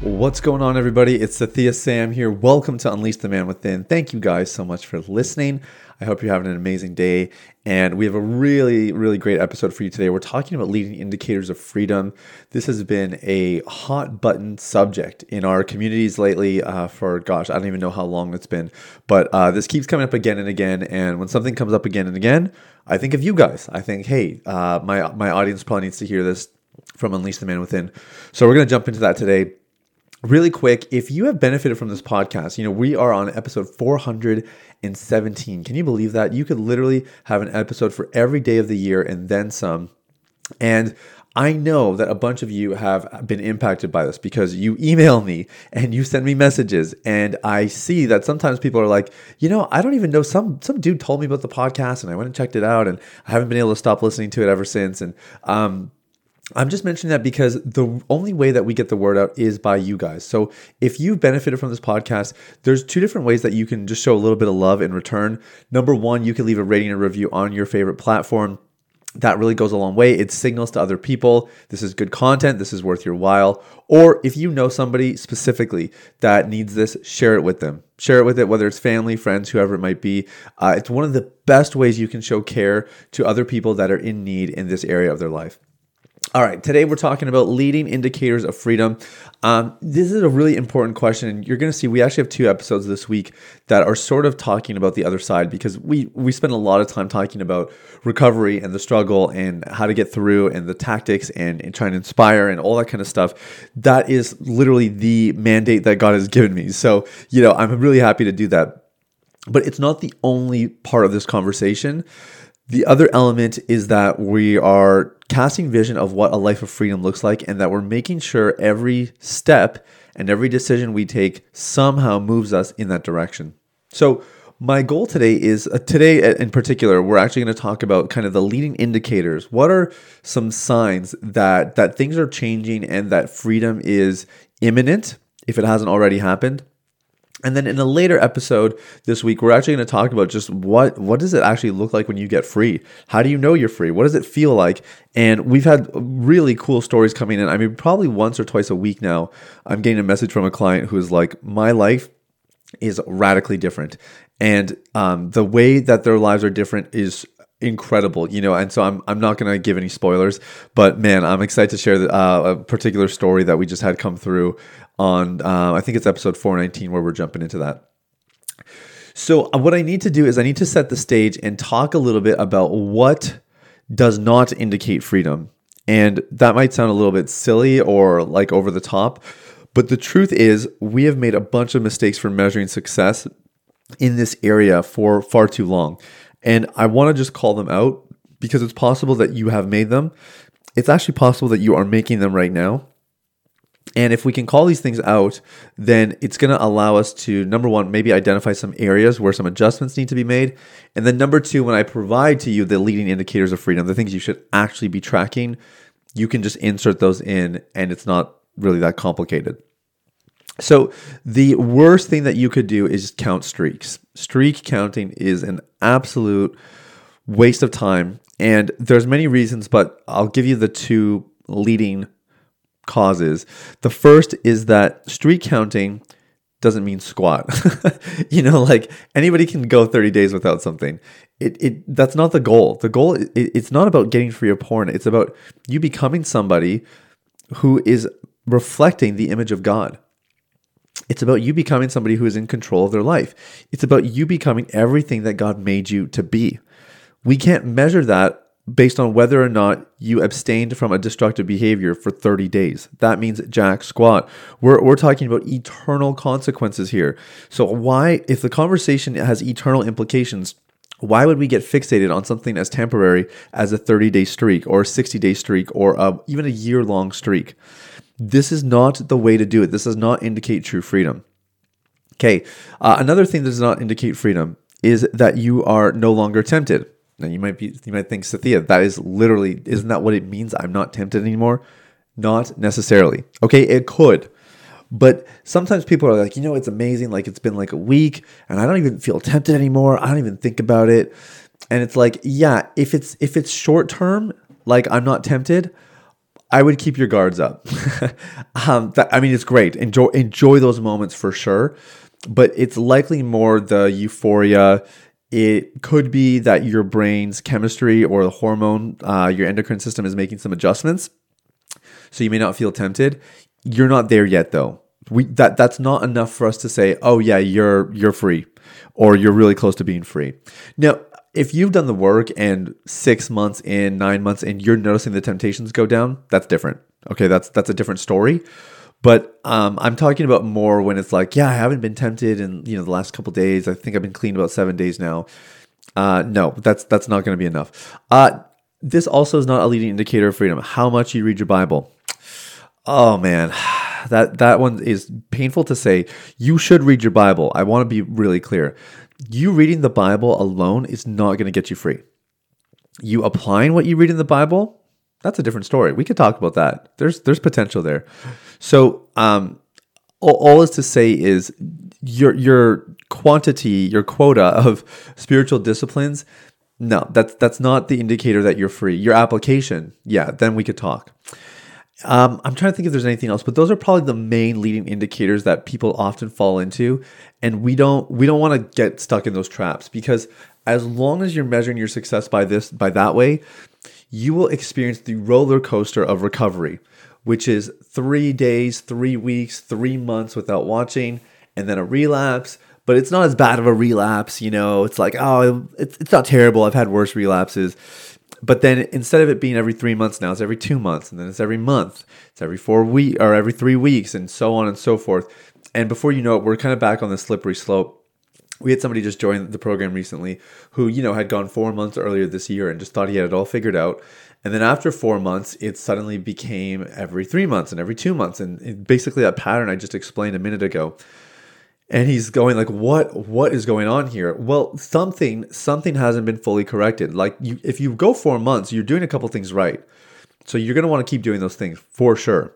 What's going on, everybody? It's Sathiya Sam here. Welcome to Unleash the Man Within. Thank you guys so much for listening. I hope you're having an amazing day. And we have a really, really great episode for you today. We're talking about leading indicators of freedom. This has been a hot button subject in our communities lately uh, for, gosh, I don't even know how long it's been. But uh, this keeps coming up again and again. And when something comes up again and again, I think of you guys. I think, hey, uh, my, my audience probably needs to hear this from Unleash the Man Within. So we're going to jump into that today really quick, if you have benefited from this podcast, you know, we are on episode 417. Can you believe that? You could literally have an episode for every day of the year and then some. And I know that a bunch of you have been impacted by this because you email me and you send me messages and I see that sometimes people are like, you know, I don't even know some some dude told me about the podcast and I went and checked it out and I haven't been able to stop listening to it ever since and um I'm just mentioning that because the only way that we get the word out is by you guys. So if you've benefited from this podcast, there's two different ways that you can just show a little bit of love in return. Number one, you can leave a rating and review on your favorite platform. That really goes a long way. It signals to other people this is good content, this is worth your while. Or if you know somebody specifically that needs this, share it with them. Share it with it, whether it's family, friends, whoever it might be. Uh, it's one of the best ways you can show care to other people that are in need in this area of their life. All right, today we're talking about leading indicators of freedom. Um, this is a really important question, you're going to see we actually have two episodes this week that are sort of talking about the other side because we we spend a lot of time talking about recovery and the struggle and how to get through and the tactics and, and trying to inspire and all that kind of stuff. That is literally the mandate that God has given me. So you know, I'm really happy to do that. But it's not the only part of this conversation. The other element is that we are casting vision of what a life of freedom looks like and that we're making sure every step and every decision we take somehow moves us in that direction. So, my goal today is uh, today in particular we're actually going to talk about kind of the leading indicators what are some signs that that things are changing and that freedom is imminent if it hasn't already happened and then in a later episode this week, we're actually going to talk about just what what does it actually look like when you get free? How do you know you're free? What does it feel like? And we've had really cool stories coming in. I mean, probably once or twice a week now, I'm getting a message from a client who is like, "My life is radically different, and um, the way that their lives are different is incredible, you know. And so I'm I'm not gonna give any spoilers, but man, I'm excited to share the, uh, a particular story that we just had come through on uh, I think it's episode 419 where we're jumping into that. So uh, what I need to do is I need to set the stage and talk a little bit about what does not indicate freedom. And that might sound a little bit silly or like over the top, but the truth is we have made a bunch of mistakes for measuring success in this area for far too long. And I want to just call them out because it's possible that you have made them. It's actually possible that you are making them right now. And if we can call these things out, then it's going to allow us to, number one, maybe identify some areas where some adjustments need to be made. And then number two, when I provide to you the leading indicators of freedom, the things you should actually be tracking, you can just insert those in and it's not really that complicated. So, the worst thing that you could do is count streaks. Streak counting is an absolute waste of time. And there's many reasons, but I'll give you the two leading causes. The first is that streak counting doesn't mean squat. you know, like anybody can go 30 days without something. It, it that's not the goal. The goal it, it's not about getting free of porn. It's about you becoming somebody who is reflecting the image of God. It's about you becoming somebody who is in control of their life. It's about you becoming everything that God made you to be. We can't measure that based on whether or not you abstained from a destructive behavior for 30 days. That means jack squat. We're, we're talking about eternal consequences here. So, why, if the conversation has eternal implications, why would we get fixated on something as temporary as a 30 day streak or a 60 day streak or a, even a year long streak? This is not the way to do it. This does not indicate true freedom. Okay, uh, another thing that does not indicate freedom is that you are no longer tempted. Now you might be you might think, Sathiya, that is literally isn't that what it means? I'm not tempted anymore. Not necessarily. Okay, it could. But sometimes people are like, you know, it's amazing. Like it's been like a week and I don't even feel tempted anymore. I don't even think about it. And it's like, yeah, if it's if it's short term, like I'm not tempted, I would keep your guards up. um, that, I mean, it's great. Enjoy enjoy those moments for sure. But it's likely more the euphoria. It could be that your brain's chemistry or the hormone, uh, your endocrine system is making some adjustments so you may not feel tempted. You're not there yet though. We that that's not enough for us to say, "Oh yeah, you're you're free." Or you're really close to being free. Now, if you've done the work and 6 months in, 9 months in, you're noticing the temptations go down, that's different. Okay, that's that's a different story. But um, I'm talking about more when it's like, yeah, I haven't been tempted in you know the last couple days. I think I've been clean about seven days now. Uh, no, that's that's not going to be enough. Uh, this also is not a leading indicator of freedom. How much you read your Bible. Oh man, that that one is painful to say. You should read your Bible. I want to be really clear. You reading the Bible alone is not going to get you free. You applying what you read in the Bible, that's a different story. We could talk about that. There's there's potential there. So, um, all, all is to say is your your quantity, your quota of spiritual disciplines. No, that's that's not the indicator that you're free. Your application, yeah, then we could talk. Um, I'm trying to think if there's anything else, but those are probably the main leading indicators that people often fall into, and we don't we don't want to get stuck in those traps because as long as you're measuring your success by this by that way, you will experience the roller coaster of recovery, which is three days, three weeks, three months without watching, and then a relapse. But it's not as bad of a relapse, you know. It's like, oh, it's, it's not terrible. I've had worse relapses but then instead of it being every three months now, it's every two months, and then it's every month, it's every four week or every three weeks, and so on and so forth. And before you know it, we're kind of back on the slippery slope. We had somebody just join the program recently who, you know, had gone four months earlier this year and just thought he had it all figured out. And then after four months, it suddenly became every three months and every two months. And basically that pattern I just explained a minute ago and he's going like what what is going on here? Well something something hasn't been fully corrected. Like you if you go four months you're doing a couple things right. So you're going to want to keep doing those things for sure.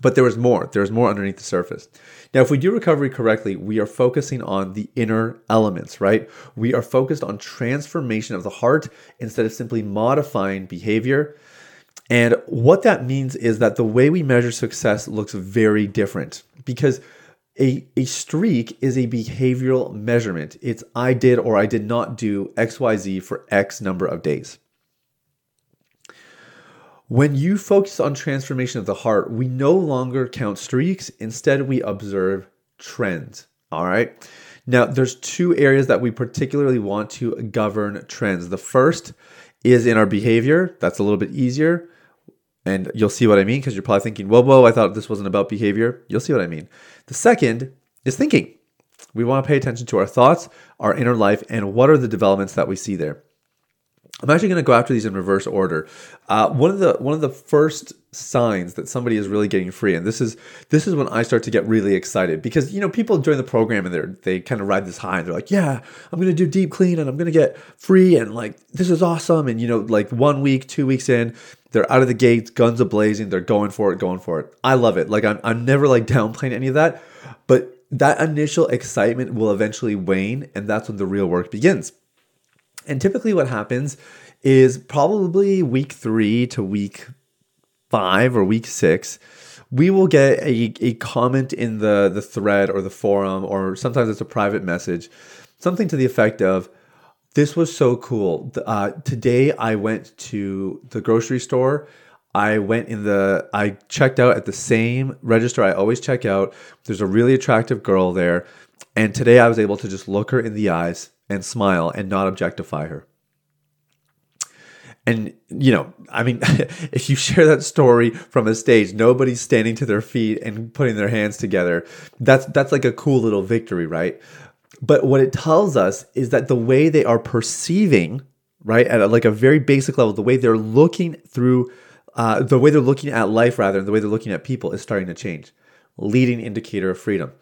But there was more. There's more underneath the surface. Now if we do recovery correctly we are focusing on the inner elements right? We are focused on transformation of the heart instead of simply modifying behavior. And what that means is that the way we measure success looks very different because a, a streak is a behavioral measurement. It's I did or I did not do XYZ for X number of days. When you focus on transformation of the heart, we no longer count streaks. Instead, we observe trends. All right. Now, there's two areas that we particularly want to govern trends. The first is in our behavior. That's a little bit easier. And you'll see what I mean because you're probably thinking, whoa, whoa, I thought this wasn't about behavior. You'll see what I mean. The second is thinking. We want to pay attention to our thoughts, our inner life, and what are the developments that we see there. I'm actually going to go after these in reverse order. Uh, one of the one of the first signs that somebody is really getting free, and this is this is when I start to get really excited because you know people join the program and they they kind of ride this high and they're like, yeah, I'm going to do deep clean and I'm going to get free and like this is awesome and you know like one week, two weeks in, they're out of the gates, guns a blazing, they're going for it, going for it. I love it. Like I'm I'm never like downplaying any of that, but that initial excitement will eventually wane, and that's when the real work begins. And typically, what happens is probably week three to week five or week six, we will get a, a comment in the, the thread or the forum, or sometimes it's a private message, something to the effect of, This was so cool. Uh, today, I went to the grocery store. I went in the, I checked out at the same register I always check out. There's a really attractive girl there. And today I was able to just look her in the eyes and smile and not objectify her. And, you know, I mean, if you share that story from a stage, nobody's standing to their feet and putting their hands together. That's, that's like a cool little victory, right? But what it tells us is that the way they are perceiving, right, at like a very basic level, the way they're looking through uh, the way they're looking at life rather, and the way they're looking at people is starting to change. Leading indicator of freedom.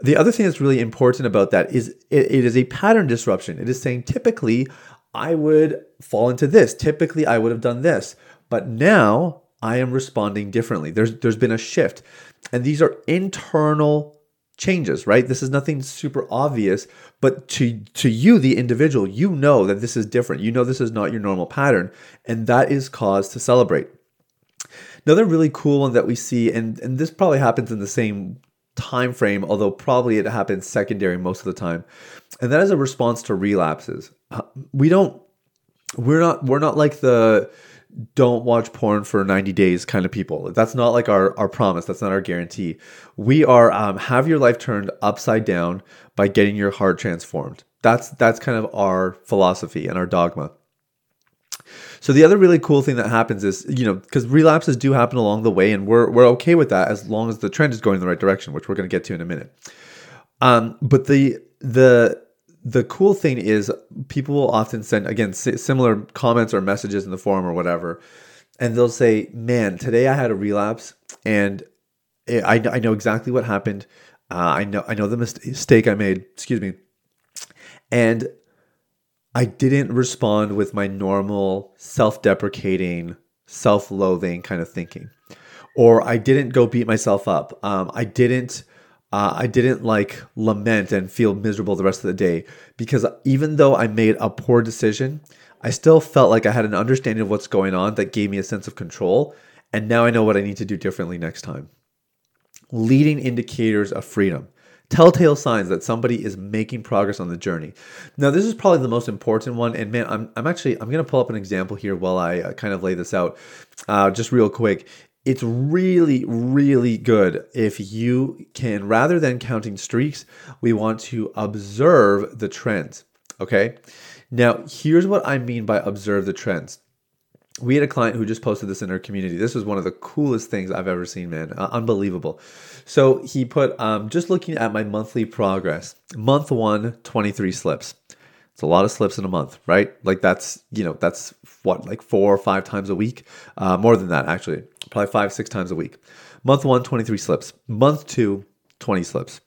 The other thing that's really important about that is it, it is a pattern disruption. It is saying typically I would fall into this. Typically I would have done this, but now I am responding differently. There's there's been a shift, and these are internal changes, right? This is nothing super obvious, but to to you the individual, you know that this is different. You know this is not your normal pattern, and that is cause to celebrate. Another really cool one that we see, and, and this probably happens in the same time frame, although probably it happens secondary most of the time, and that is a response to relapses. Uh, we don't, we're not, we're not like the don't watch porn for 90 days kind of people. That's not like our, our promise. That's not our guarantee. We are um, have your life turned upside down by getting your heart transformed. That's that's kind of our philosophy and our dogma. So the other really cool thing that happens is, you know, because relapses do happen along the way, and we're we're okay with that as long as the trend is going in the right direction, which we're going to get to in a minute. Um, but the the the cool thing is people will often send again similar comments or messages in the forum or whatever, and they'll say, "Man, today I had a relapse, and I I know exactly what happened. Uh, I know I know the mistake I made. Excuse me." And I didn't respond with my normal self deprecating, self loathing kind of thinking. Or I didn't go beat myself up. Um, I didn't. Uh, I didn't like lament and feel miserable the rest of the day because even though I made a poor decision, I still felt like I had an understanding of what's going on that gave me a sense of control. And now I know what I need to do differently next time. Leading indicators of freedom telltale signs that somebody is making progress on the journey. Now, this is probably the most important one. And man, I'm, I'm actually, I'm going to pull up an example here while I uh, kind of lay this out, uh, just real quick. It's really, really good if you can, rather than counting streaks, we want to observe the trends. Okay. Now, here's what I mean by observe the trends we had a client who just posted this in our community. This was one of the coolest things I've ever seen, man. Uh, unbelievable. So he put, um, just looking at my monthly progress, month one, 23 slips. It's a lot of slips in a month, right? Like that's, you know, that's what, like four or five times a week? Uh, more than that, actually. Probably five, six times a week. Month one, 23 slips. Month two, 20 slips.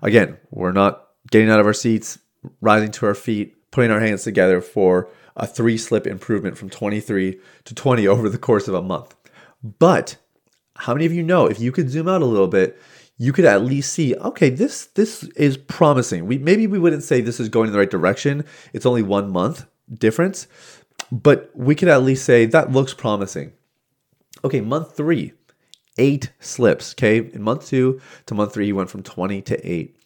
Again, we're not getting out of our seats, rising to our feet, putting our hands together for a three slip improvement from 23 to 20 over the course of a month. But how many of you know if you could zoom out a little bit, you could at least see, okay, this this is promising. We maybe we wouldn't say this is going in the right direction. It's only one month difference, but we could at least say that looks promising. Okay, month three, eight slips. Okay, in month two to month three, he went from 20 to eight.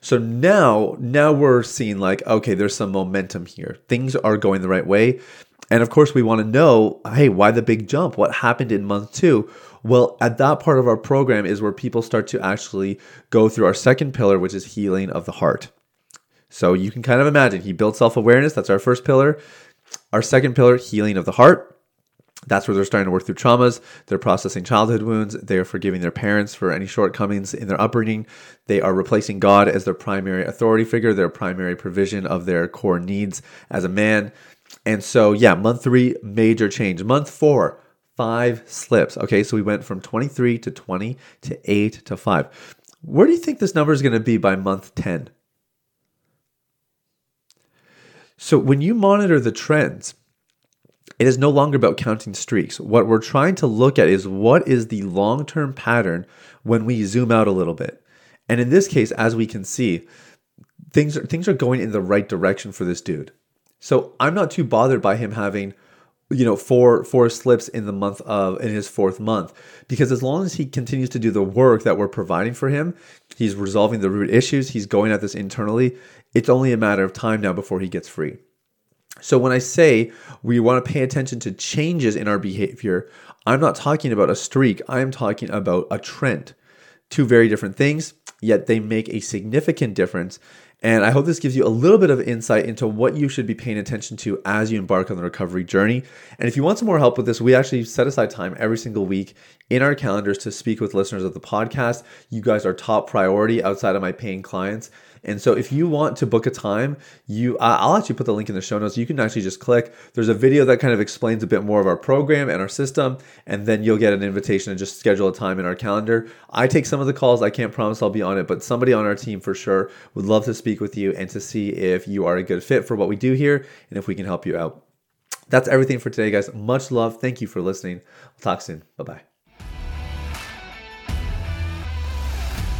So now, now we're seeing like, okay, there's some momentum here. Things are going the right way. And of course, we want to know, hey, why the big jump? What happened in month two? Well, at that part of our program is where people start to actually go through our second pillar, which is healing of the heart. So you can kind of imagine he built self awareness. That's our first pillar. Our second pillar, healing of the heart. That's where they're starting to work through traumas. They're processing childhood wounds. They are forgiving their parents for any shortcomings in their upbringing. They are replacing God as their primary authority figure, their primary provision of their core needs as a man. And so, yeah, month three, major change. Month four, five slips. Okay, so we went from 23 to 20 to 8 to 5. Where do you think this number is going to be by month 10? So, when you monitor the trends, it is no longer about counting streaks. What we're trying to look at is what is the long term pattern when we zoom out a little bit. And in this case, as we can see, things are, things are going in the right direction for this dude. So I'm not too bothered by him having, you know, four four slips in the month of in his fourth month because as long as he continues to do the work that we're providing for him, he's resolving the root issues, he's going at this internally. It's only a matter of time now before he gets free. So when I say we want to pay attention to changes in our behavior, I'm not talking about a streak, I'm talking about a trend. Two very different things, yet they make a significant difference. And I hope this gives you a little bit of insight into what you should be paying attention to as you embark on the recovery journey. And if you want some more help with this, we actually set aside time every single week in our calendars to speak with listeners of the podcast. You guys are top priority outside of my paying clients. And so if you want to book a time, you I'll actually put the link in the show notes. You can actually just click. There's a video that kind of explains a bit more of our program and our system, and then you'll get an invitation to just schedule a time in our calendar. I take some of the calls. I can't promise I'll be on it, but somebody on our team for sure would love to speak with you and to see if you are a good fit for what we do here and if we can help you out. That's everything for today, guys. Much love. Thank you for listening. We'll talk soon. Bye bye.